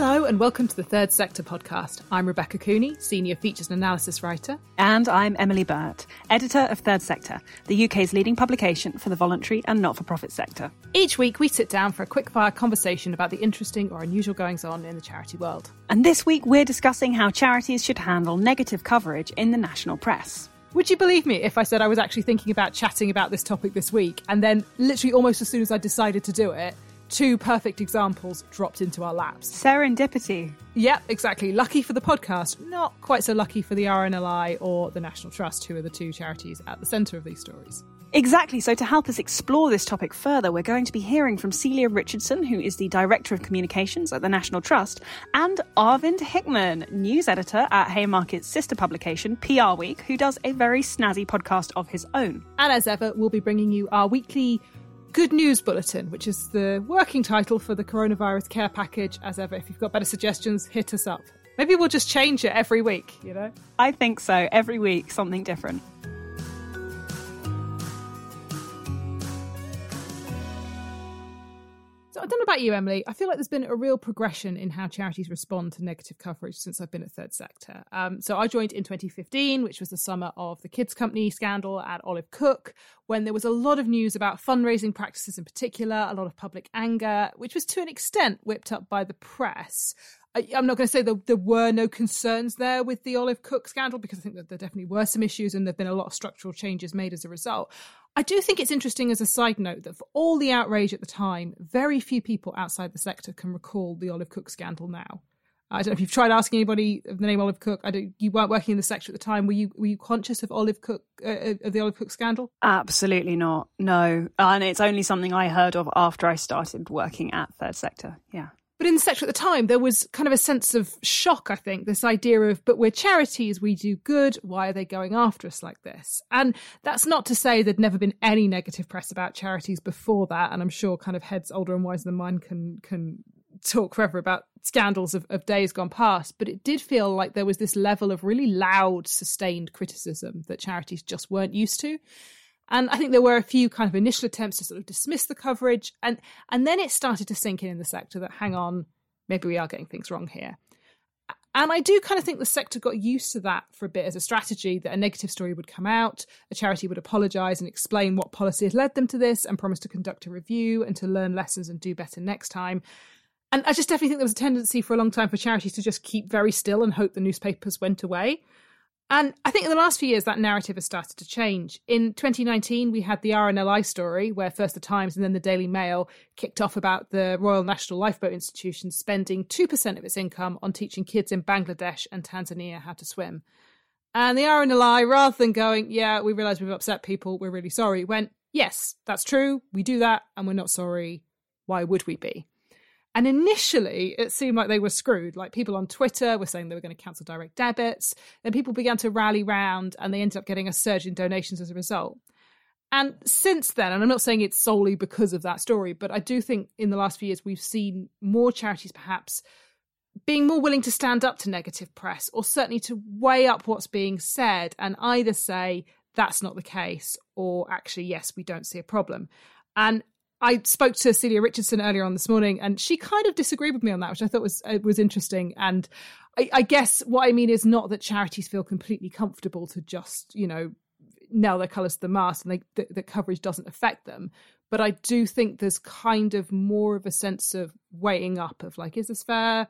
Hello, and welcome to the Third Sector podcast. I'm Rebecca Cooney, Senior Features and Analysis Writer. And I'm Emily Burt, Editor of Third Sector, the UK's leading publication for the voluntary and not for profit sector. Each week, we sit down for a quick-fire conversation about the interesting or unusual goings on in the charity world. And this week, we're discussing how charities should handle negative coverage in the national press. Would you believe me if I said I was actually thinking about chatting about this topic this week, and then literally almost as soon as I decided to do it, two perfect examples dropped into our laps. Serendipity. Yep, exactly. Lucky for the podcast, not quite so lucky for the RNLI or the National Trust, who are the two charities at the centre of these stories. Exactly. So, to help us explore this topic further, we're going to be hearing from Celia Richardson, who is the Director of Communications at the National Trust, and Arvind Hickman, news editor at Haymarket's sister publication, PR Week, who does a very snazzy podcast of his own. And as ever, we'll be bringing you our weekly Good News Bulletin, which is the working title for the coronavirus care package. As ever, if you've got better suggestions, hit us up. Maybe we'll just change it every week, you know? I think so. Every week, something different. Don't know about you, Emily. I feel like there's been a real progression in how charities respond to negative coverage since I've been at Third Sector. Um, so I joined in 2015, which was the summer of the Kids Company scandal at Olive Cook, when there was a lot of news about fundraising practices in particular, a lot of public anger, which was to an extent whipped up by the press. I, am not going to say that there were no concerns there with the Olive Cook scandal because I think that there definitely were some issues and there have been a lot of structural changes made as a result. I do think it's interesting as a side note that for all the outrage at the time, very few people outside the sector can recall the Olive Cook scandal now. I don't know if you've tried asking anybody the name Olive Cook. I don't. You weren't working in the sector at the time. Were you? Were you conscious of Olive Cook uh, uh of the Olive Cook scandal? Absolutely not. No, and it's only something I heard of after I started working at Third Sector. Yeah. But in the sector at the time, there was kind of a sense of shock, I think, this idea of, but we're charities, we do good, why are they going after us like this? And that's not to say there'd never been any negative press about charities before that. And I'm sure kind of heads older and wiser than mine can can talk forever about scandals of, of days gone past. But it did feel like there was this level of really loud, sustained criticism that charities just weren't used to. And I think there were a few kind of initial attempts to sort of dismiss the coverage, and and then it started to sink in in the sector that hang on, maybe we are getting things wrong here. And I do kind of think the sector got used to that for a bit as a strategy that a negative story would come out, a charity would apologise and explain what policy had led them to this and promise to conduct a review and to learn lessons and do better next time. And I just definitely think there was a tendency for a long time for charities to just keep very still and hope the newspapers went away. And I think in the last few years, that narrative has started to change. In 2019, we had the RNLI story, where first the Times and then the Daily Mail kicked off about the Royal National Lifeboat Institution spending 2% of its income on teaching kids in Bangladesh and Tanzania how to swim. And the RNLI, rather than going, yeah, we realise we've upset people, we're really sorry, went, yes, that's true, we do that, and we're not sorry. Why would we be? And initially, it seemed like they were screwed. Like people on Twitter were saying they were going to cancel direct debits. Then people began to rally round and they ended up getting a surge in donations as a result. And since then, and I'm not saying it's solely because of that story, but I do think in the last few years we've seen more charities perhaps being more willing to stand up to negative press or certainly to weigh up what's being said and either say that's not the case or actually, yes, we don't see a problem. And I spoke to Celia Richardson earlier on this morning, and she kind of disagreed with me on that, which I thought was uh, was interesting. And I, I, guess what I mean is not that charities feel completely comfortable to just you know nail their colours to the mast, and they, the, the coverage doesn't affect them. But I do think there's kind of more of a sense of weighing up of like, is this fair?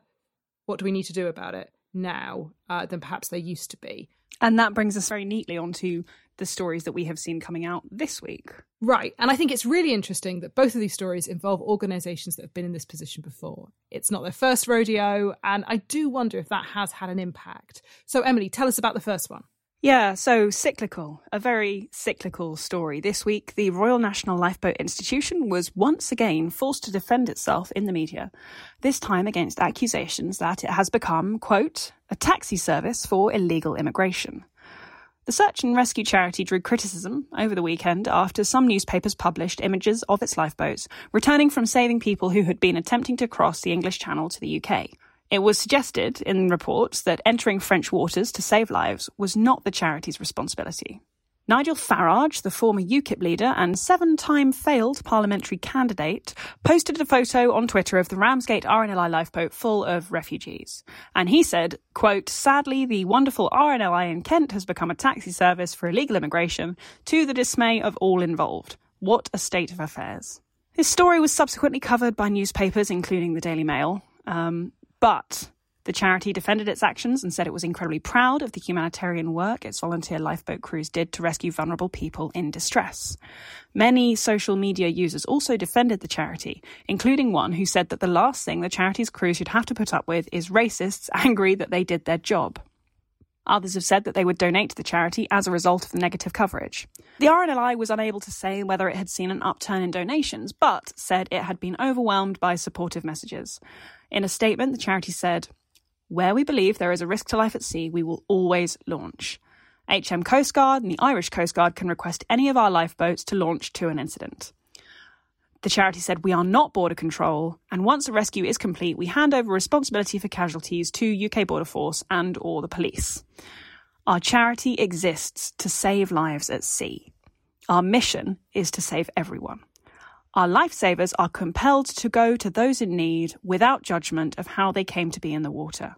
What do we need to do about it now uh, than perhaps they used to be? And that brings us very neatly onto the stories that we have seen coming out this week. Right. And I think it's really interesting that both of these stories involve organizations that have been in this position before. It's not their first rodeo, and I do wonder if that has had an impact. So, Emily, tell us about the first one. Yeah, so cyclical, a very cyclical story. This week, the Royal National Lifeboat Institution was once again forced to defend itself in the media, this time against accusations that it has become, quote, a taxi service for illegal immigration. The search and rescue charity drew criticism over the weekend after some newspapers published images of its lifeboats returning from saving people who had been attempting to cross the English Channel to the UK. It was suggested in reports that entering French waters to save lives was not the charity's responsibility. Nigel Farage, the former UKIP leader and seven time failed parliamentary candidate, posted a photo on Twitter of the Ramsgate RNLI lifeboat full of refugees. And he said, quote, sadly, the wonderful RNLI in Kent has become a taxi service for illegal immigration to the dismay of all involved. What a state of affairs. His story was subsequently covered by newspapers, including the Daily Mail. Um, but the charity defended its actions and said it was incredibly proud of the humanitarian work its volunteer lifeboat crews did to rescue vulnerable people in distress. Many social media users also defended the charity, including one who said that the last thing the charity's crew should have to put up with is racists angry that they did their job. Others have said that they would donate to the charity as a result of the negative coverage. The RNLI was unable to say whether it had seen an upturn in donations, but said it had been overwhelmed by supportive messages. In a statement, the charity said, where we believe there is a risk to life at sea, we will always launch. HM Coast Guard and the Irish Coast Guard can request any of our lifeboats to launch to an incident. The charity said, We are not border control, and once a rescue is complete, we hand over responsibility for casualties to UK Border Force and or the police. Our charity exists to save lives at sea. Our mission is to save everyone. Our lifesavers are compelled to go to those in need without judgment of how they came to be in the water.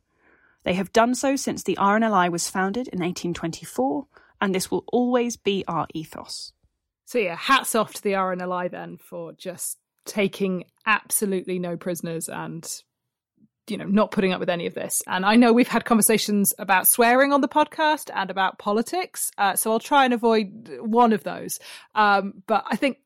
They have done so since the RNLI was founded in 1824, and this will always be our ethos. So, yeah, hats off to the RNLI then for just taking absolutely no prisoners and you know not putting up with any of this and i know we've had conversations about swearing on the podcast and about politics uh, so i'll try and avoid one of those um, but i think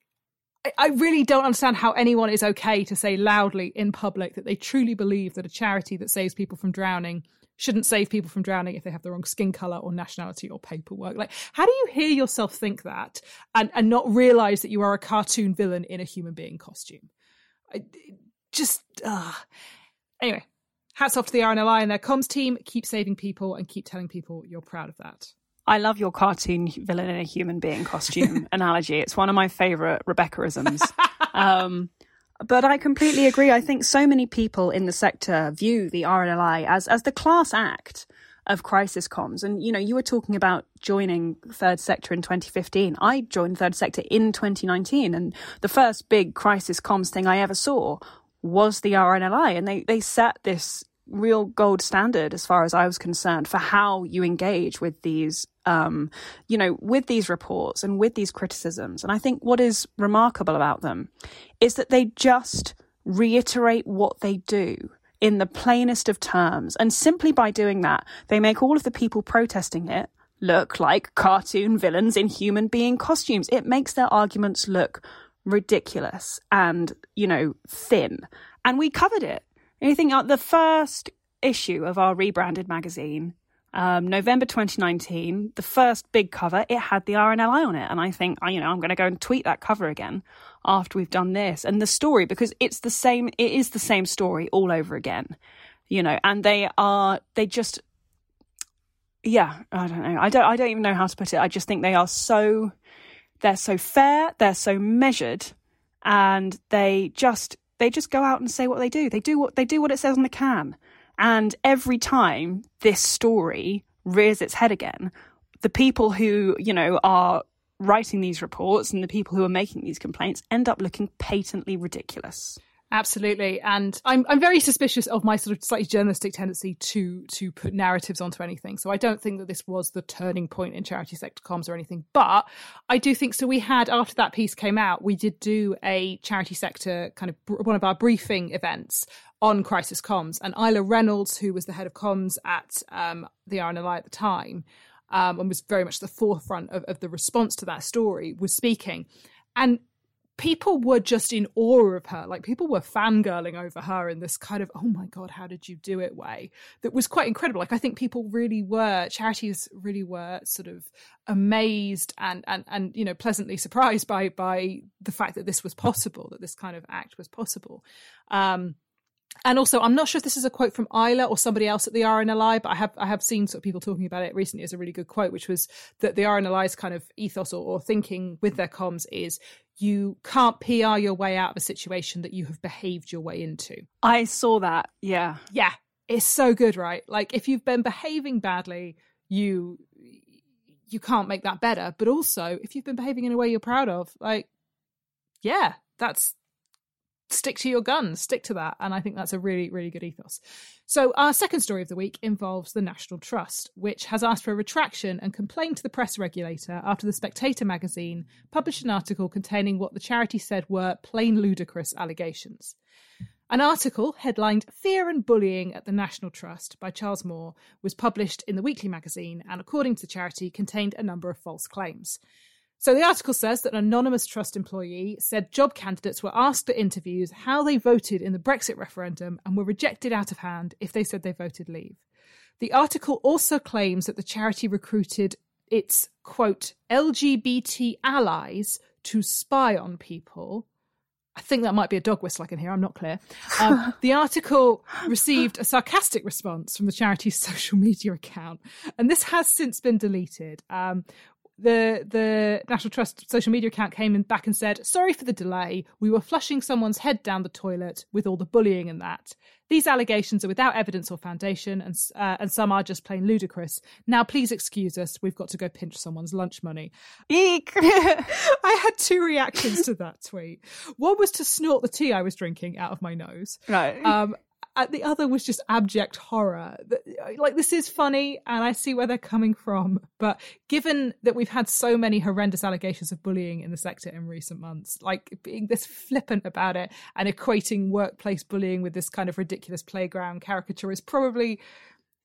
I really don't understand how anyone is okay to say loudly in public that they truly believe that a charity that saves people from drowning shouldn't save people from drowning if they have the wrong skin color or nationality or paperwork. Like, how do you hear yourself think that and, and not realize that you are a cartoon villain in a human being costume? I, just, uh. anyway, hats off to the RNLI and their comms team. Keep saving people and keep telling people you're proud of that. I love your cartoon villain in a human being costume analogy. It's one of my favorite Rebeccaisms. um, but I completely agree. I think so many people in the sector view the RNLI as as the class act of crisis comms. And you know, you were talking about joining Third Sector in 2015. I joined Third Sector in 2019, and the first big crisis comms thing I ever saw was the RNLI, and they they set this real gold standard as far as I was concerned for how you engage with these um, you know, with these reports and with these criticisms. And I think what is remarkable about them is that they just reiterate what they do in the plainest of terms. And simply by doing that, they make all of the people protesting it look like cartoon villains in human being costumes. It makes their arguments look ridiculous and, you know, thin. And we covered it. Anything out the first issue of our rebranded magazine, um, November 2019, the first big cover, it had the RNLI on it. And I think, you know, I'm going to go and tweet that cover again after we've done this. And the story, because it's the same, it is the same story all over again, you know, and they are, they just, yeah, I don't know. I don't, I don't even know how to put it. I just think they are so, they're so fair, they're so measured, and they just they just go out and say what they do. They do what they do what it says on the can. And every time this story rears its head again, the people who, you know, are writing these reports and the people who are making these complaints end up looking patently ridiculous. Absolutely, and I'm I'm very suspicious of my sort of slightly journalistic tendency to to put narratives onto anything. So I don't think that this was the turning point in charity sector comms or anything. But I do think so. We had after that piece came out, we did do a charity sector kind of one of our briefing events on crisis comms, and Isla Reynolds, who was the head of comms at um, the RNLI at the time, um, and was very much the forefront of, of the response to that story, was speaking, and people were just in awe of her. Like people were fangirling over her in this kind of, oh my God, how did you do it way that was quite incredible. Like I think people really were, charities really were sort of amazed and, and, and, you know, pleasantly surprised by, by the fact that this was possible, that this kind of act was possible. Um, and also, I'm not sure if this is a quote from Isla or somebody else at the RNLI, but I have I have seen sort of people talking about it recently as a really good quote, which was that the RNLI's kind of ethos or, or thinking with their comms is you can't PR your way out of a situation that you have behaved your way into. I saw that. Yeah. Yeah. It's so good, right? Like if you've been behaving badly, you you can't make that better. But also, if you've been behaving in a way you're proud of, like, yeah, that's stick to your guns, stick to that. And I think that's a really, really good ethos. So, our second story of the week involves the National Trust, which has asked for a retraction and complained to the press regulator after the Spectator magazine published an article containing what the charity said were plain ludicrous allegations. An article headlined Fear and Bullying at the National Trust by Charles Moore was published in the weekly magazine and, according to the charity, contained a number of false claims. So the article says that an anonymous trust employee said job candidates were asked at interviews how they voted in the Brexit referendum and were rejected out of hand if they said they voted leave. The article also claims that the charity recruited its quote LGBT allies to spy on people. I think that might be a dog whistle I can hear. I'm not clear. Um, the article received a sarcastic response from the charity's social media account, and this has since been deleted. Um, the the National Trust social media account came in back and said, "Sorry for the delay. We were flushing someone's head down the toilet with all the bullying and that. These allegations are without evidence or foundation, and uh, and some are just plain ludicrous. Now, please excuse us. We've got to go pinch someone's lunch money." Eek! I had two reactions to that tweet. One was to snort the tea I was drinking out of my nose. Right. Um, the other was just abject horror. Like this is funny, and I see where they're coming from. But given that we've had so many horrendous allegations of bullying in the sector in recent months, like being this flippant about it and equating workplace bullying with this kind of ridiculous playground caricature is probably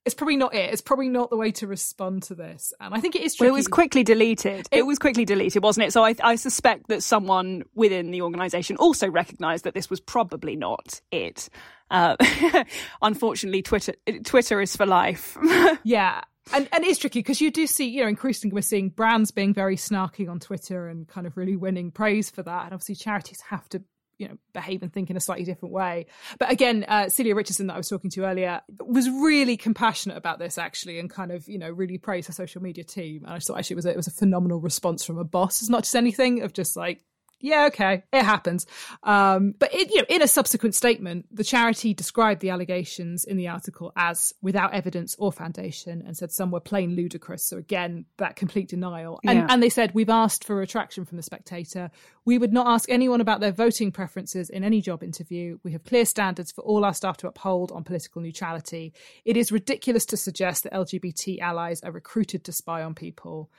it's probably not it. It's probably not the way to respond to this. And I think it is tricky. Well, it was quickly deleted. It, it, was quickly deleted, wasn't it? So I, I suspect that someone within the organisation also recognised that this was probably not it. Uh, unfortunately, Twitter Twitter is for life. yeah. And, and it's tricky because you do see, you know, increasingly we're seeing brands being very snarky on Twitter and kind of really winning praise for that. And obviously charities have to you know behave and think in a slightly different way. But again uh, celia richardson that i was talking to earlier was really compassionate about this actually and kind of you know really praised her social media team. And i thought actually it was a, it was a phenomenal response from a boss. As much as anything of just like yeah, okay, it happens. Um, but it, you know, in a subsequent statement, the charity described the allegations in the article as without evidence or foundation, and said some were plain ludicrous. So again, that complete denial. And, yeah. and they said we've asked for retraction from the Spectator. We would not ask anyone about their voting preferences in any job interview. We have clear standards for all our staff to uphold on political neutrality. It is ridiculous to suggest that LGBT allies are recruited to spy on people.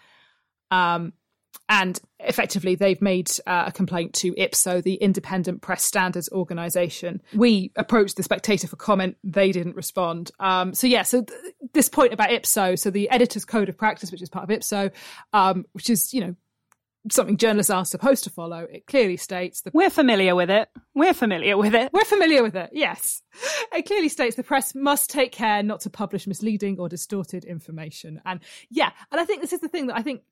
Um, and effectively they've made uh, a complaint to ipso the independent press standards organization. We approached the spectator for comment. They didn't respond. Um, so yeah so th- this point about ipso so the editor's code of practice which is part of ipso um, which is you know something journalists are supposed to follow it clearly states that we're familiar with it. We're familiar with it. We're familiar with it yes. It clearly states the press must take care not to publish misleading or distorted information. And yeah and i think this is the thing that i think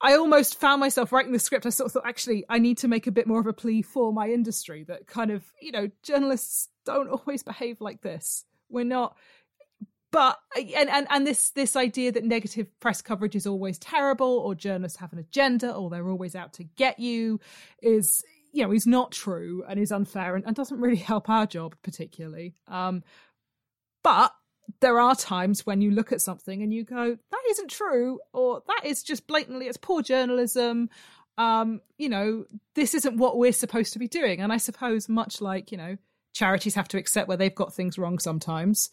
I almost found myself writing the script. I sort of thought, actually, I need to make a bit more of a plea for my industry that kind of, you know, journalists don't always behave like this. We're not, but and and and this this idea that negative press coverage is always terrible, or journalists have an agenda, or they're always out to get you, is you know is not true and is unfair and, and doesn't really help our job particularly. Um, but there are times when you look at something and you go, that isn't true, or that is just blatantly, it's poor journalism. Um, you know, this isn't what we're supposed to be doing. And I suppose, much like, you know, charities have to accept where they've got things wrong sometimes,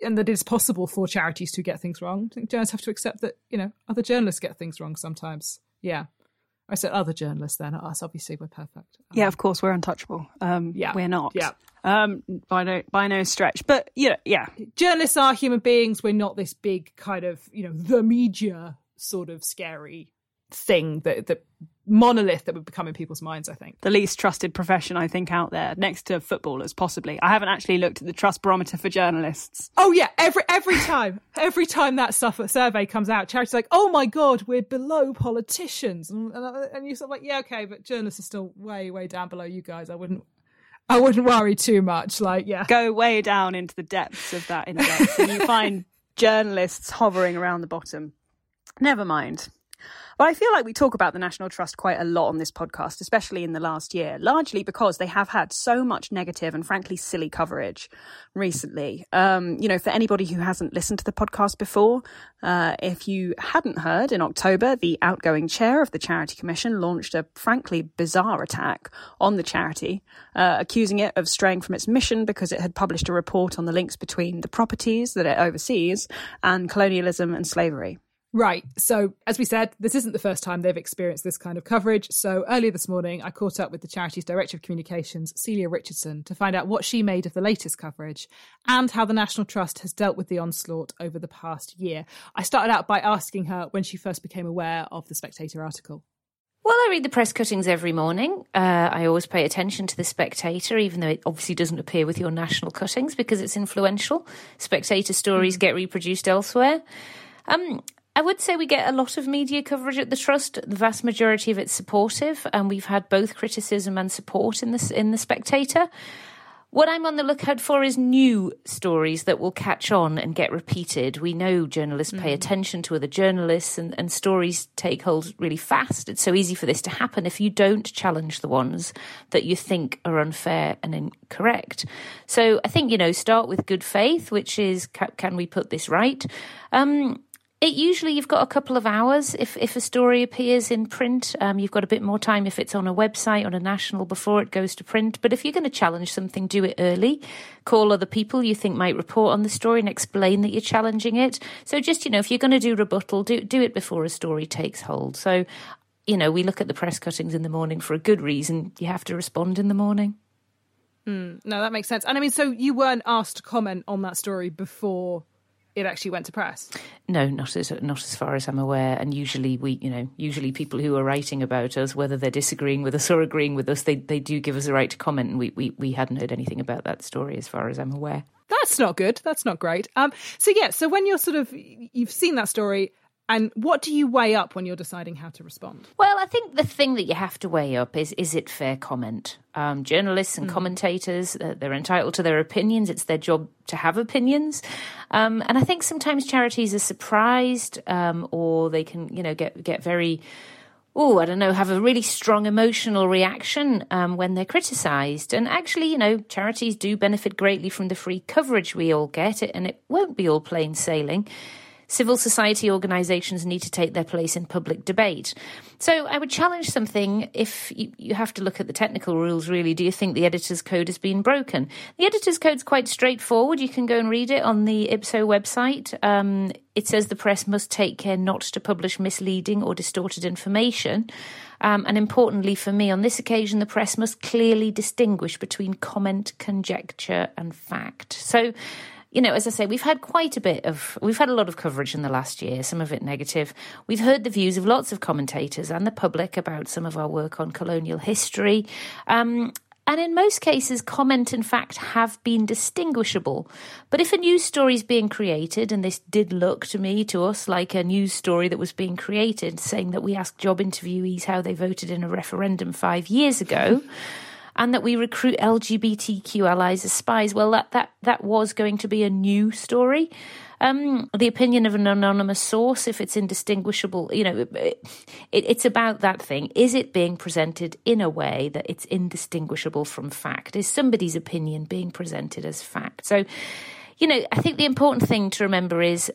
and that it's possible for charities to get things wrong. I think journalists have to accept that, you know, other journalists get things wrong sometimes. Yeah. I said other journalists then, us. Obviously, we're perfect. Um, yeah, of course, we're untouchable. Um, yeah, we're not. Yeah, um, by no by no stretch. But yeah, yeah, journalists are human beings. We're not this big kind of you know the media sort of scary thing that that monolith that would become in people's minds i think the least trusted profession i think out there next to footballers possibly i haven't actually looked at the trust barometer for journalists oh yeah every every time every time that stuff survey comes out charities like oh my god we're below politicians and, and, and you're sort of like yeah okay but journalists are still way way down below you guys i wouldn't I wouldn't worry too much. Like, yeah. Go way down into the depths of that index and you find journalists hovering around the bottom. Never mind. But I feel like we talk about the National Trust quite a lot on this podcast, especially in the last year, largely because they have had so much negative and frankly silly coverage recently. Um, you know, for anybody who hasn't listened to the podcast before, uh, if you hadn't heard, in October, the outgoing chair of the Charity Commission launched a frankly bizarre attack on the charity, uh, accusing it of straying from its mission because it had published a report on the links between the properties that it oversees and colonialism and slavery. Right. So, as we said, this isn't the first time they've experienced this kind of coverage. So, earlier this morning, I caught up with the charity's Director of Communications, Celia Richardson, to find out what she made of the latest coverage and how the National Trust has dealt with the onslaught over the past year. I started out by asking her when she first became aware of the Spectator article. Well, I read the press cuttings every morning. Uh, I always pay attention to the Spectator, even though it obviously doesn't appear with your national cuttings because it's influential. Spectator stories mm. get reproduced elsewhere. Um, I would say we get a lot of media coverage at the trust. The vast majority of it's supportive, and we've had both criticism and support in this in the Spectator. What I'm on the lookout for is new stories that will catch on and get repeated. We know journalists pay mm. attention to other journalists and, and stories take hold really fast. It's so easy for this to happen if you don't challenge the ones that you think are unfair and incorrect. So I think, you know, start with good faith, which is can we put this right? Um, it usually you've got a couple of hours if if a story appears in print. Um, you've got a bit more time if it's on a website on a national before it goes to print. But if you're going to challenge something, do it early. Call other people you think might report on the story and explain that you're challenging it. So just you know, if you're going to do rebuttal, do do it before a story takes hold. So you know, we look at the press cuttings in the morning for a good reason. You have to respond in the morning. Mm, no, that makes sense. And I mean, so you weren't asked to comment on that story before it actually went to press? No, not as not as far as I'm aware. And usually we, you know, usually people who are writing about us, whether they're disagreeing with us or agreeing with us, they they do give us a right to comment. And we we, we hadn't heard anything about that story as far as I'm aware. That's not good. That's not great. Um. So yeah. So when you're sort of you've seen that story, and what do you weigh up when you're deciding how to respond? Well, I think the thing that you have to weigh up is is it fair comment? Um, journalists and mm. commentators, uh, they're entitled to their opinions. It's their job to have opinions. Um, and I think sometimes charities are surprised um, or they can, you know, get, get very oh, I don't know, have a really strong emotional reaction um, when they're criticised. And actually, you know, charities do benefit greatly from the free coverage we all get, and it won't be all plain sailing civil society organisations need to take their place in public debate. So I would challenge something if you, you, have to look at the technical rules really. Do you think the editor's code has been broken? The editor's code is quite straightforward. You can go and read it on the IPSO website. Um, it says the press must take care not to publish misleading or distorted information. Um, and importantly for me, on this occasion, the press must clearly distinguish between comment, conjecture, and fact. So you know, as I say, we've had quite a bit of, we've had a lot of coverage in the last year, some of it negative. We've heard the views of lots of commentators and the public about some of our work on colonial history. Um, and in most cases, comment and fact have been distinguishable. But if a news story is being created, and this did look to me, to us, like a news story that was being created, saying that we asked job interviewees how they voted in a referendum five years ago and that we recruit LGBTQ allies as spies. Well, that that that was going to be a new story. Um, the opinion of an anonymous source, if it's indistinguishable, you know, it, it, it's about that thing. Is it being presented in a way that it's indistinguishable from fact? Is somebody's opinion being presented as fact? So, you know, I think the important thing to remember is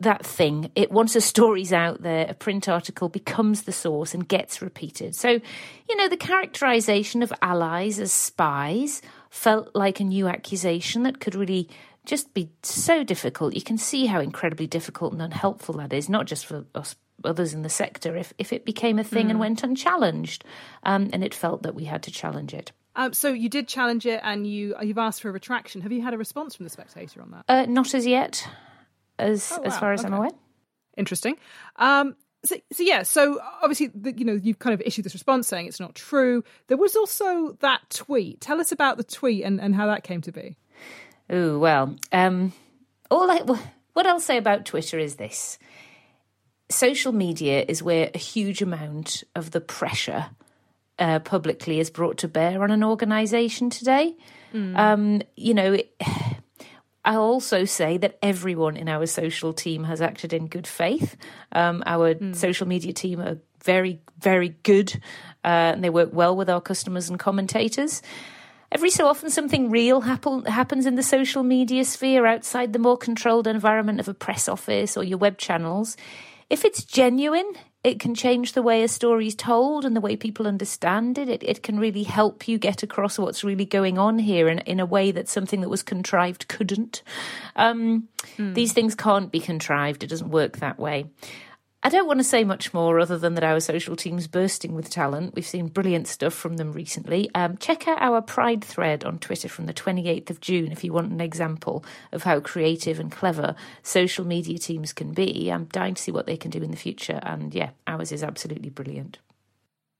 that thing. It once a story's out there, a print article becomes the source and gets repeated. So, you know, the characterization of allies as spies felt like a new accusation that could really just be so difficult. You can see how incredibly difficult and unhelpful that is, not just for us others in the sector, if, if it became a thing mm. and went unchallenged. Um, and it felt that we had to challenge it. Um, so you did challenge it, and you you've asked for a retraction. Have you had a response from the Spectator on that? Uh, not as yet as oh, wow. as far as okay. I'm aware. Interesting. Um, so, so, yeah, so obviously, the, you know, you've kind of issued this response saying it's not true. There was also that tweet. Tell us about the tweet and, and how that came to be. Oh well, um, all I, what I'll say about Twitter is this: social media is where a huge amount of the pressure uh, publicly is brought to bear on an organisation today. Mm. Um, you know. It, I'll also say that everyone in our social team has acted in good faith. Um, our mm. social media team are very, very good, uh, and they work well with our customers and commentators. Every so often, something real happen, happens in the social media sphere outside the more controlled environment of a press office or your web channels. If it's genuine, it can change the way a story is told and the way people understand it. it. It can really help you get across what's really going on here in, in a way that something that was contrived couldn't. Um, mm. These things can't be contrived, it doesn't work that way. I don't want to say much more other than that our social team's bursting with talent. We've seen brilliant stuff from them recently. Um, check out our Pride thread on Twitter from the 28th of June if you want an example of how creative and clever social media teams can be. I'm dying to see what they can do in the future. And yeah, ours is absolutely brilliant.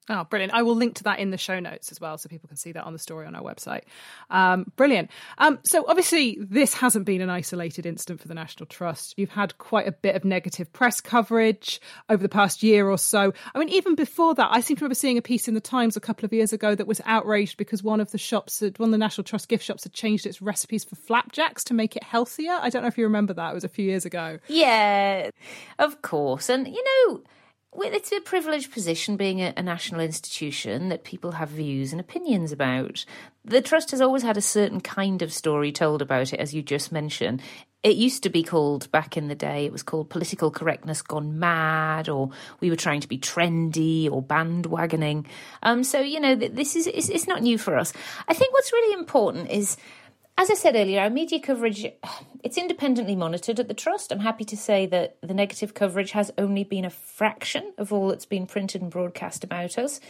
Oh, brilliant. I will link to that in the show notes as well so people can see that on the story on our website. Um, brilliant. Um, so, obviously, this hasn't been an isolated incident for the National Trust. You've had quite a bit of negative press coverage over the past year or so. I mean, even before that, I seem to remember seeing a piece in the Times a couple of years ago that was outraged because one of the shops, one of the National Trust gift shops, had changed its recipes for flapjacks to make it healthier. I don't know if you remember that. It was a few years ago. Yeah, of course. And, you know, it's a privileged position being a, national institution that people have views and opinions about. The Trust has always had a certain kind of story told about it, as you just mentioned. It used to be called, back in the day, it was called political correctness gone mad, or we were trying to be trendy or bandwagoning. Um, so, you know, this is, it's, it's not new for us. I think what's really important is as I said earlier, our media coverage it's independently monitored at the trust. I'm happy to say that the negative coverage has only been a fraction of all that's been printed and broadcast about us.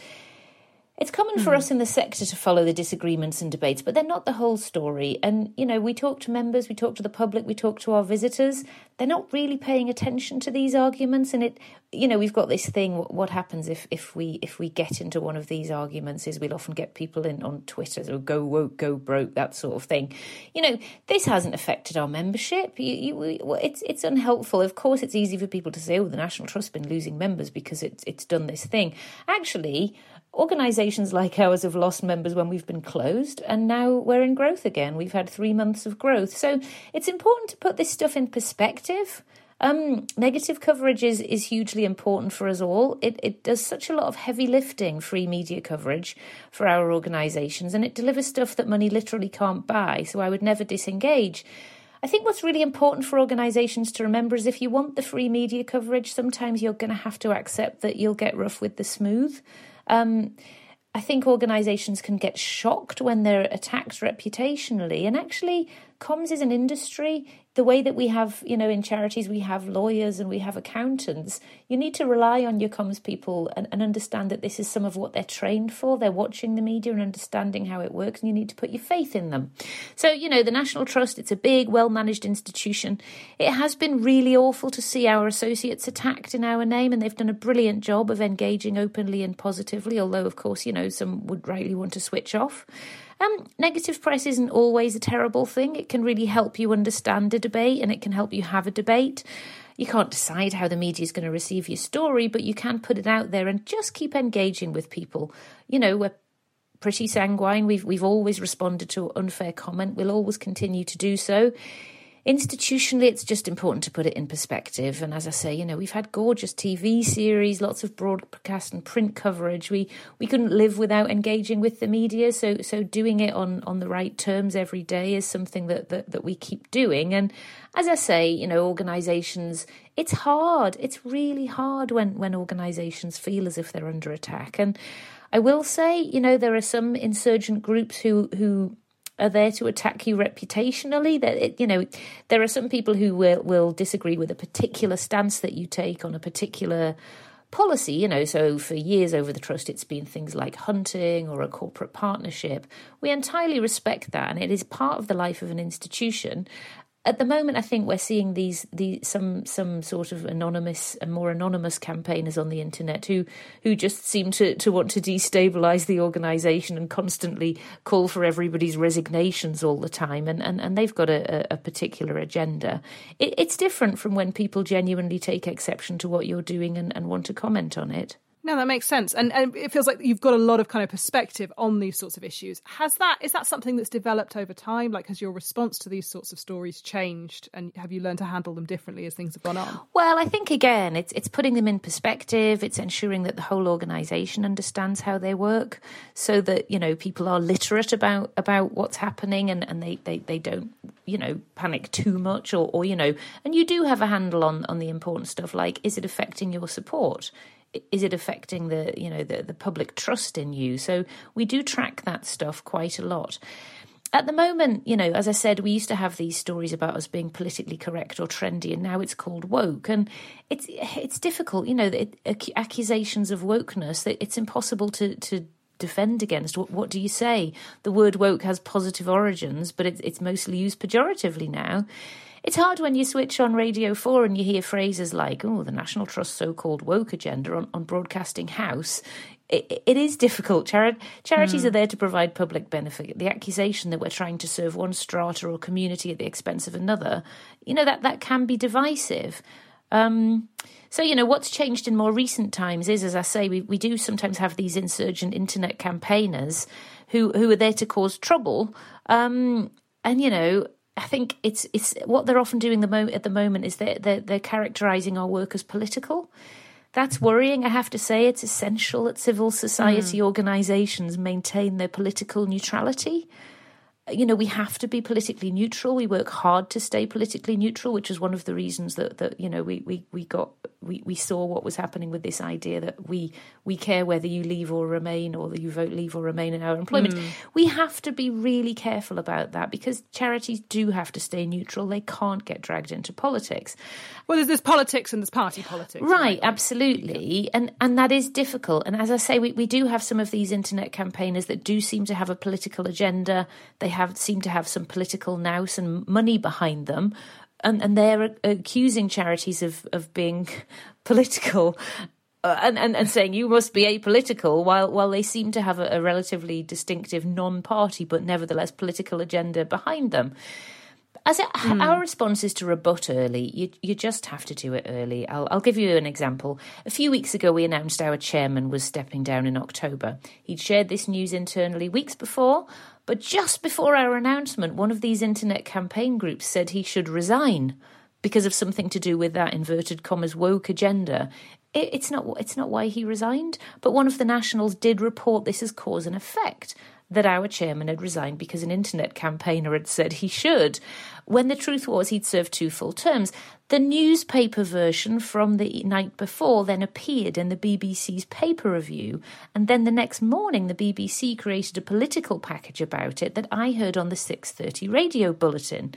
It's common mm. for hmm. us in the sector to follow the disagreements and debates, but they're not the whole story. And, you know, we talk to members, we talk to the public, we talk to our visitors. They're not really paying attention to these arguments. And it, you know, we've got this thing, what happens if, if we if we get into one of these arguments is we'll often get people in on Twitter, or go woke, go broke, that sort of thing. You know, this hasn't affected our membership. You, you, it's, it's unhelpful. Of course, it's easy for people to say, oh, the National Trust's been losing members because it's, it's done this thing. Actually, Organisations like ours have lost members when we've been closed, and now we're in growth again. We've had three months of growth. So it's important to put this stuff in perspective. Um, negative coverage is, is hugely important for us all. It, it does such a lot of heavy lifting, free media coverage for our organisations, and it delivers stuff that money literally can't buy. So I would never disengage. I think what's really important for organisations to remember is if you want the free media coverage, sometimes you're going to have to accept that you'll get rough with the smooth. Um, I think organisations can get shocked when they're attacked reputationally. And actually, comms is an industry the way that we have, you know, in charities, we have lawyers and we have accountants. You need to rely on your comms people and, and, understand that this is some of what they're trained for. They're watching the media and understanding how it works, and you need to put your faith in them. So, you know, the National Trust, it's a big, well managed institution. It has been really awful to see our associates attacked in our name, and they've done a brilliant job of engaging openly and positively, although, of course, you know, some would rightly want to switch off. Um, negative press isn't always a terrible thing. It can really help you understand a debate and it can help you have a debate. You can't decide how the media is going to receive your story, but you can put it out there and just keep engaging with people. You know, we're pretty sanguine. We've we've always responded to unfair comment. We'll always continue to do so institutionally, it's just important to put it in perspective. And as I say, you know, we've had gorgeous TV series, lots of broadcast and print coverage. We we couldn't live without engaging with the media. So so doing it on on the right terms every day is something that that, that we keep doing. And as I say, you know, organisations, it's hard. It's really hard when when organisations feel as if they're under attack. And I will say, you know, there are some insurgent groups who who are there to attack you reputationally. That you know, there are some people who will will disagree with a particular stance that you take on a particular policy. You know, so for years over the trust, it's been things like hunting or a corporate partnership. We entirely respect that, and it is part of the life of an institution at the moment, I think we're seeing these, these some some sort of anonymous and more anonymous campaigners on the internet who who just seem to, to want to destabilise the organisation and constantly call for everybody's resignations all the time, and, and, and they've got a, a particular agenda. It, it's different from when people genuinely take exception to what you're doing and, and want to comment on it. No, that makes sense, and, and it feels like you've got a lot of kind of perspective on these sorts of issues. Has that is that something that's developed over time? Like, has your response to these sorts of stories changed, and have you learned to handle them differently as things have gone on? Well, I think again, it's it's putting them in perspective. It's ensuring that the whole organisation understands how they work, so that you know people are literate about about what's happening, and and they they, they don't you know panic too much, or or you know, and you do have a handle on on the important stuff like is it affecting your support is it affecting the you know the, the public trust in you? So we do track that stuff quite a lot. At the moment you know as i said we used to have these stories about us being politically correct or trendy and now it's called woke. And it's it's difficult you know it, accusations of wokeness that it's impossible to to defend against. What, what do you say? The word woke has positive origins but it's it's mostly used pejoratively now it's hard when you switch on Radio 4 and you hear phrases like, oh, the National Trust's so called woke agenda on, on Broadcasting House. It, it is difficult. Chari- charities mm. are there to provide public benefit. The accusation that we're trying to serve one strata or community at the expense of another, you know, that, that can be divisive. Um, so, you know, what's changed in more recent times is, as I say, we, we do sometimes have these insurgent internet campaigners who, who are there to cause trouble. Um, and, you know, I think it's it's what they're often doing the mo- at the moment is they're, they're, they're characterising our work as political. That's worrying. I have to say, it's essential that civil society mm. organisations maintain their political neutrality you know, we have to be politically neutral. We work hard to stay politically neutral, which is one of the reasons that, that you know, we, we, we got we, we saw what was happening with this idea that we we care whether you leave or remain or that you vote leave or remain in our employment. Mm. We have to be really careful about that because charities do have to stay neutral. They can't get dragged into politics. Well, there's this politics and there's party politics. Right, right? absolutely. And and that is difficult. And as I say, we, we do have some of these internet campaigners that do seem to have a political agenda. They have seem to have some political nous and money behind them. And, and they're accusing charities of, of being political uh, and, and, and saying you must be apolitical while while they seem to have a, a relatively distinctive non-party but nevertheless political agenda behind them. As it, mm. our response is to rebut early, you you just have to do it early. I'll I'll give you an example. A few weeks ago, we announced our chairman was stepping down in October. He'd shared this news internally weeks before, but just before our announcement, one of these internet campaign groups said he should resign because of something to do with that inverted commas woke agenda. It, it's not it's not why he resigned, but one of the nationals did report this as cause and effect that our chairman had resigned because an internet campaigner had said he should, when the truth was he'd served two full terms. The newspaper version from the night before then appeared in the BBC's paper review, and then the next morning the BBC created a political package about it that I heard on the 6:30 radio bulletin.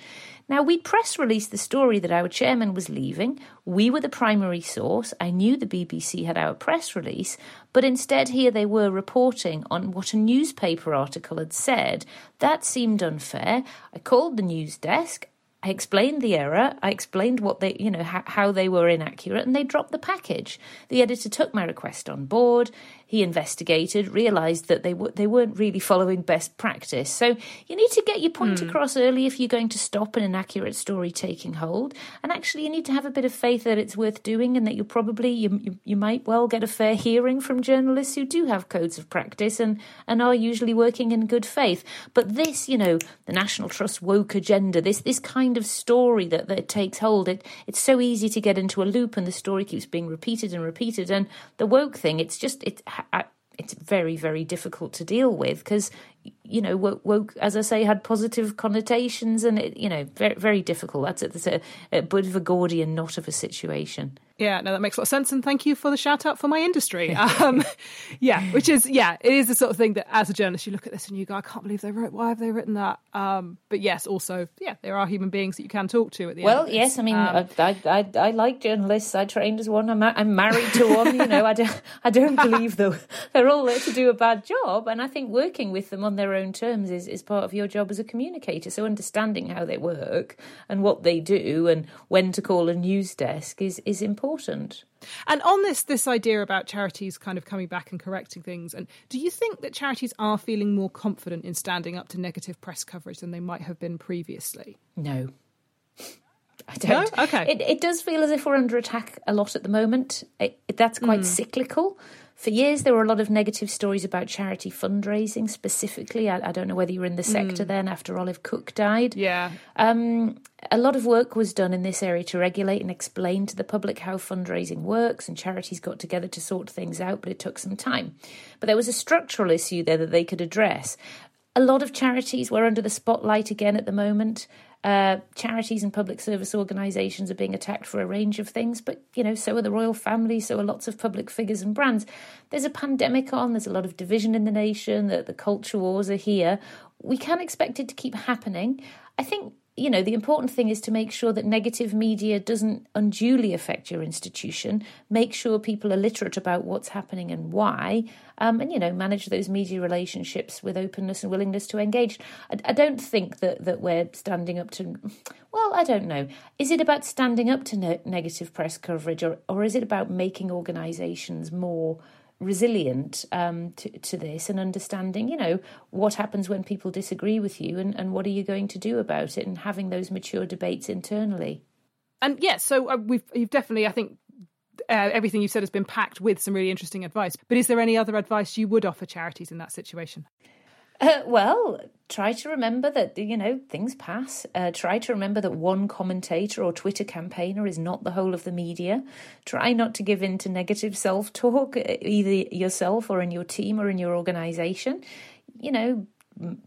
Now, we'd press released the story that our chairman was leaving. We were the primary source. I knew the BBC had our press release, but instead, here they were reporting on what a newspaper article had said. That seemed unfair. I called the news desk. I explained the error. I explained what they, you know, how, how they were inaccurate, and they dropped the package. The editor took my request on board. He investigated, realised that they w- they weren't really following best practice. So you need to get your point mm. across early if you're going to stop an inaccurate story taking hold. And actually, you need to have a bit of faith that it's worth doing, and that you probably you, you, you might well get a fair hearing from journalists who do have codes of practice and and are usually working in good faith. But this, you know, the National Trust woke agenda, this this kind of story that that takes hold, it it's so easy to get into a loop, and the story keeps being repeated and repeated. And the woke thing, it's just it's It's very very difficult to deal with because you know woke, woke, as I say had positive connotations and it you know very very difficult. That's, that's a, a bit of a Gordian knot of a situation. Yeah, no, that makes a lot of sense. And thank you for the shout out for my industry. Um, yeah, which is, yeah, it is the sort of thing that as a journalist, you look at this and you go, I can't believe they wrote, why have they written that? Um, but yes, also, yeah, there are human beings that you can talk to at the well, end. Well, yes, I mean, um, I, I, I, like journalists. I trained as one. I'm, I'm married to one. You know, I don't, I don't believe though they're all there to do a bad job. And I think working with them on their own terms is, is part of your job as a communicator. So understanding how they work and what they do and when to call a news desk is, is important. And on this this idea about charities kind of coming back and correcting things, and do you think that charities are feeling more confident in standing up to negative press coverage than they might have been previously? No. I don't. No? Okay. It, it does feel as if we're under attack a lot at the moment. It, that's quite mm. cyclical For years, there were a lot of negative stories about charity fundraising specifically. I, I don't know whether you were in the sector mm. then after Olive Cook died. Yeah. Um, a lot of work was done in this area to regulate and explain to the public how fundraising works, and charities got together to sort things out, but it took some time. But there was a structural issue there that they could address. A lot of charities were under the spotlight again at the moment. Uh, charities and public service organisations are being attacked for a range of things, but you know, so are the royal family, so are lots of public figures and brands. There's a pandemic on, there's a lot of division in the nation, the, the culture wars are here. We can't expect it to keep happening. I think you know, the important thing is to make sure that negative media doesn't unduly affect your institution. Make sure people are literate about what's happening and why, um, and you know, manage those media relationships with openness and willingness to engage. I, I don't think that that we're standing up to. Well, I don't know. Is it about standing up to ne- negative press coverage, or or is it about making organisations more resilient um, to, to this and understanding, you know, what happens when people disagree with you and, and what are you going to do about it and having those mature debates internally. And yes, yeah, so uh, we've you've definitely, I think, uh, everything you've said has been packed with some really interesting advice. But is there any other advice you would offer charities in that situation? Uh, well, try to remember that, you know, things pass. Uh, try to remember that one commentator or Twitter campaigner is not the whole of the media. Try not to give in to negative self talk, uh, either yourself or in your team or in your organization. You know,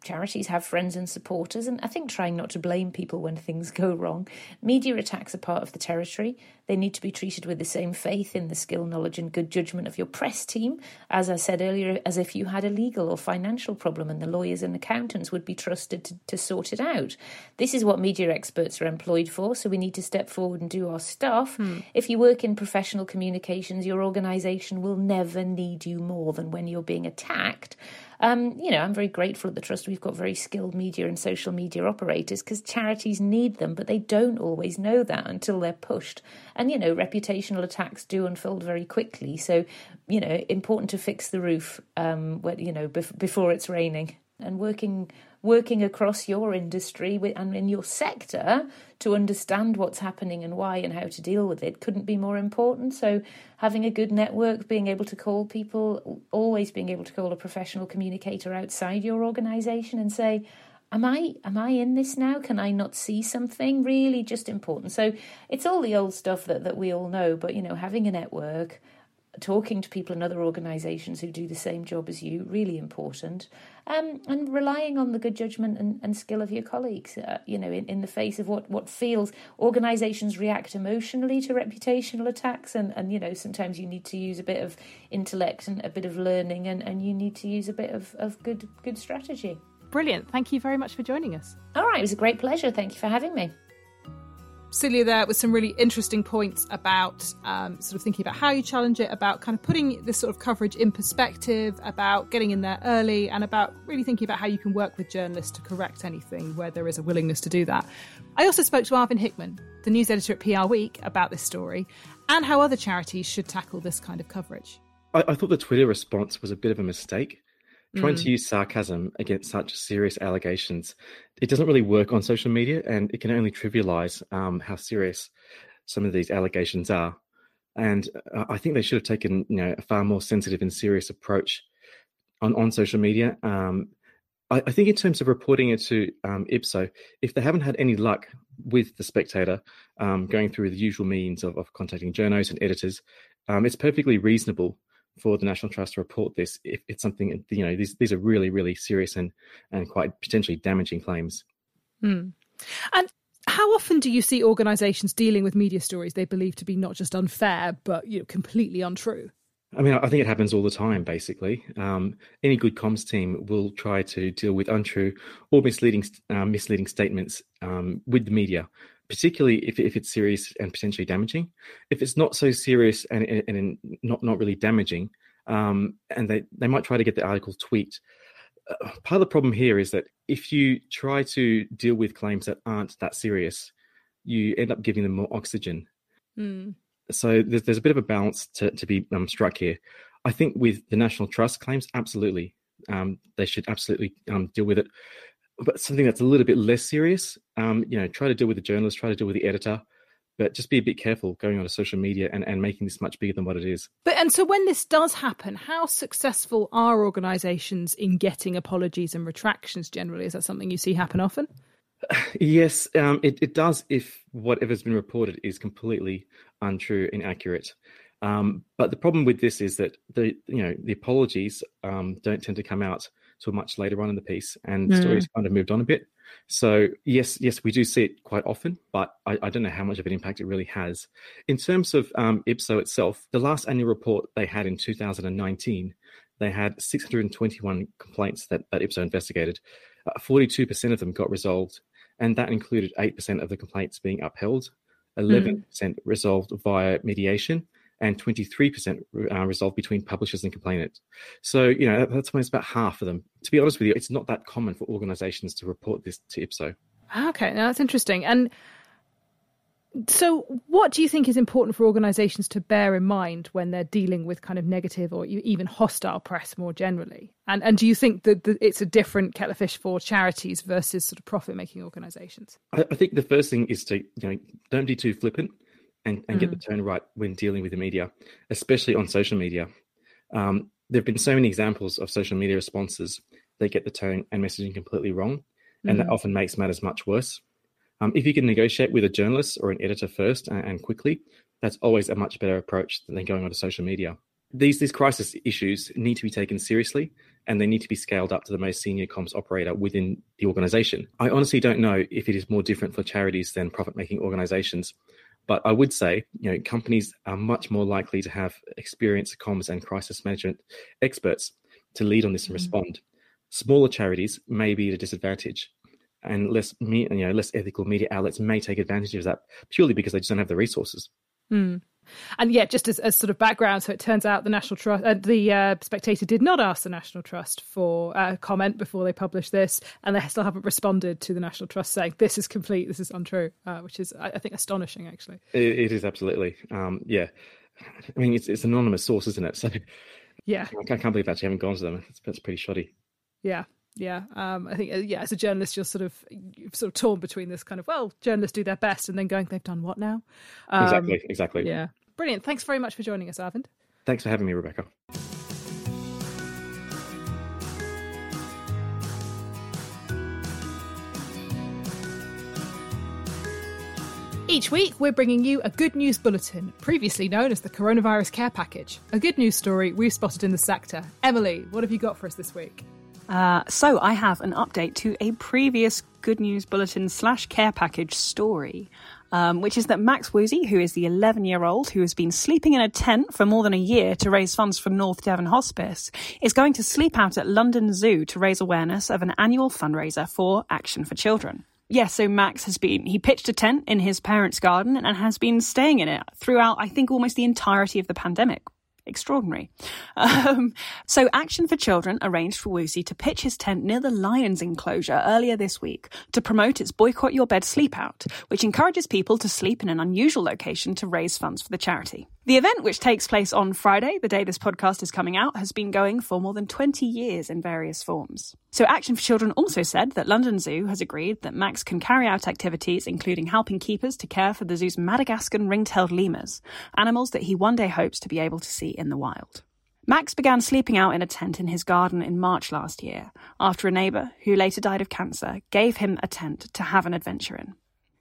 charities have friends and supporters, and I think trying not to blame people when things go wrong. Media attacks are part of the territory. They need to be treated with the same faith in the skill, knowledge, and good judgment of your press team, as I said earlier, as if you had a legal or financial problem and the lawyers and accountants would be trusted to, to sort it out. This is what media experts are employed for, so we need to step forward and do our stuff. Hmm. If you work in professional communications, your organisation will never need you more than when you're being attacked. Um, you know, I'm very grateful at the Trust we've got very skilled media and social media operators because charities need them, but they don't always know that until they're pushed. And, you know, reputational attacks do unfold very quickly. So, you know, important to fix the roof, um, when, you know, bef- before it's raining and working working across your industry and in your sector to understand what's happening and why and how to deal with it couldn't be more important. So, having a good network, being able to call people, always being able to call a professional communicator outside your organization and say, Am I am I in this now? Can I not see something? Really just important. So it's all the old stuff that, that we all know, but you know, having a network, talking to people in other organisations who do the same job as you, really important, um, and relying on the good judgment and, and skill of your colleagues. Uh, you know, in, in the face of what what feels organisations react emotionally to reputational attacks, and and you know sometimes you need to use a bit of intellect and a bit of learning, and, and you need to use a bit of, of good good strategy. Brilliant. Thank you very much for joining us. All right, it was a great pleasure. Thank you for having me. Celia there with some really interesting points about um, sort of thinking about how you challenge it, about kind of putting this sort of coverage in perspective, about getting in there early, and about really thinking about how you can work with journalists to correct anything where there is a willingness to do that. I also spoke to Arvind Hickman, the news editor at PR Week, about this story and how other charities should tackle this kind of coverage. I, I thought the Twitter response was a bit of a mistake trying mm. to use sarcasm against such serious allegations it doesn't really work on social media and it can only trivialize um, how serious some of these allegations are and uh, i think they should have taken you know a far more sensitive and serious approach on, on social media um, I, I, think in terms of reporting it to um, ipso if they haven't had any luck with the spectator um, going through the usual means of, of contacting journalists and editors um, it's perfectly reasonable for the National Trust to report this if it's something you know these these are really really serious and and quite potentially damaging claims. Mm. And how often do you see organisations dealing with media stories they believe to be not just unfair but you know completely untrue? I mean, I think it happens all the time. Basically, um, any good comms team will try to deal with untrue or misleading uh, misleading statements um, with the media particularly if, if it's serious and potentially damaging. If it's not so serious and, and, and not not really damaging, um, and they, they might try to get the article tweaked. Uh, part of the problem here is that if you try to deal with claims that aren't that serious, you end up giving them more oxygen. Mm. So there's, there's a bit of a balance to, to be um, struck here. I think with the National Trust claims, absolutely, um, they should absolutely um, deal with it but something that's a little bit less serious, um, you know, try to deal with the journalist, try to deal with the editor, But just be a bit careful going on onto social media and, and making this much bigger than what it is. But and so when this does happen, how successful are organisations in getting apologies and retractions generally? Is that something you see happen often? Yes, um, it, it does if whatever's been reported is completely untrue, inaccurate. Um, but the problem with this is that the you know the apologies um, don't tend to come out till much later on in the piece, and the story's kind of moved on a bit. So yes, yes, we do see it quite often, but I, I don't know how much of an impact it really has. In terms of um, IPSO itself, the last annual report they had in 2019, they had 621 complaints that, that IPSO investigated. Uh, 42% of them got resolved, and that included 8% of the complaints being upheld, 11% mm. resolved via mediation, and 23% uh, resolved between publishers and complainant. So, you know, that's almost about half of them. To be honest with you, it's not that common for organizations to report this to IPSO. Okay, now that's interesting. And so, what do you think is important for organizations to bear in mind when they're dealing with kind of negative or even hostile press more generally? And and do you think that, it's a different kettle of fish for charities versus sort of profit making organizations? I, I think the first thing is to, you know, don't be too flippant and, and mm. get the mm. tone right when dealing with the media, especially on social media. Um, there have been so many examples of social media responses that get the tone and messaging completely wrong, and mm. that often makes matters much worse. Um, if you can negotiate with a journalist or an editor first and, and, quickly, that's always a much better approach than going onto social media. These these crisis issues need to be taken seriously, and they need to be scaled up to the most senior comms operator within the organization. I honestly don't know if it is more different for charities than profit making organizations. But I would say, you know, companies are much more likely to have experienced comms and crisis management experts to lead on this and mm-hmm. respond. Smaller charities may be at a disadvantage, and less, you know, less ethical media outlets may take advantage of that purely because they just don't have the resources. Mm. And yet, just as, as sort of background, so it turns out the National Trust, uh, the uh, Spectator did not ask the National Trust for uh, comment before they published this, and they still haven't responded to the National Trust saying this is complete, this is untrue, uh, which is, I, I, think, astonishing. Actually, it, it is absolutely, um, yeah. I mean, it's it's anonymous source, isn't it? So, yeah, I can't believe I actually haven't gone to them. It's pretty shoddy. Yeah, yeah um, i think uh, yeah as a journalist you're sort of you're sort of torn between this kind of well journalists do their best and then going they've done what now? Um, exactly exactly. yeah. Brilliant. Thanks very much for joining us arvind. Thanks for having me rebecca. Each week, we're bringing you a good news bulletin, previously known as the Coronavirus Care Package, a good news story we've spotted in the sector. Emily, what have you got for us this week? Uh, so I have an update to a previous Good News Bulletin slash care package story, um, which is that Max Woosey, who is the 11 year old who has been sleeping in a tent for more than a year to raise funds for North Devon Hospice, is going to sleep out at London Zoo to raise awareness of an annual fundraiser for Action for Children. Yes, yeah, so Max has been, he pitched a tent in his parents' garden and has been staying in it throughout, I think, almost the entirety of the pandemic, extraordinary. Um, so, Action for Children arranged for Woosey to pitch his tent near the Lions enclosure earlier this week to promote its Boycott Your Bed Sleep Out, which encourages people to sleep in an unusual location to raise funds for the charity. The event, which takes place on Friday, the day this podcast is coming out, has been going for more than 20 years in various forms. So, Action for Children also said that London Zoo has agreed that Max can carry out activities including helping keepers to care for the zoo's Madagascan ring tailed lemurs, animals that he one day hopes to be able to see in the wild. Max began sleeping out in a tent in his garden in March last year, after a neighbour, who later died of cancer, gave him a tent to have an adventure in.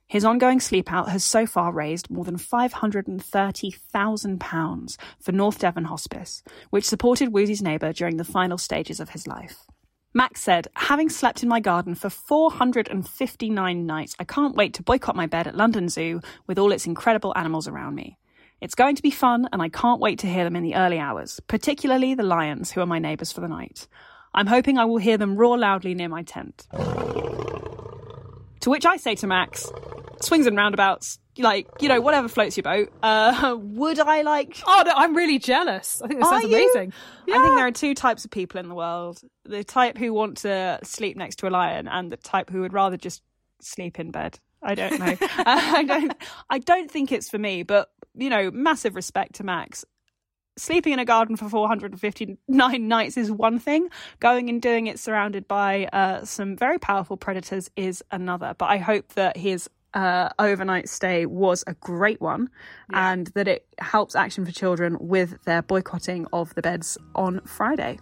His ongoing sleep out has so far raised more than £530,000 for North Devon Hospice, which supported Woosey's neighbour during the final stages of his life. Max said, Having slept in my garden for 459 nights, I can't wait to boycott my bed at London Zoo with all its incredible animals around me. It's going to be fun, and I can't wait to hear them in the early hours, particularly the lions, who are my neighbours for the night. I'm hoping I will hear them roar loudly near my tent. To which I say to Max, swings and roundabouts, like, you know, whatever floats your boat. Uh, would I like. Oh, no, I'm really jealous. I think this sounds amazing. Yeah. I think there are two types of people in the world the type who want to sleep next to a lion, and the type who would rather just sleep in bed. I don't know. I don't. I don't think it's for me. But you know, massive respect to Max sleeping in a garden for 459 nights is one thing. Going and doing it surrounded by uh, some very powerful predators is another. But I hope that his uh, overnight stay was a great one yeah. and that it helps Action for Children with their boycotting of the beds on Friday.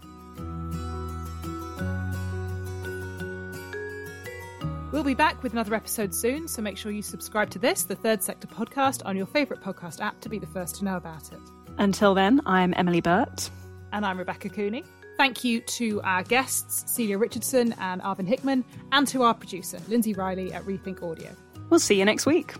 We'll be back with another episode soon, so make sure you subscribe to this, the Third Sector podcast, on your favourite podcast app to be the first to know about it. Until then, I'm Emily Burt. And I'm Rebecca Cooney. Thank you to our guests, Celia Richardson and Arvind Hickman, and to our producer, Lindsay Riley at Rethink Audio. We'll see you next week.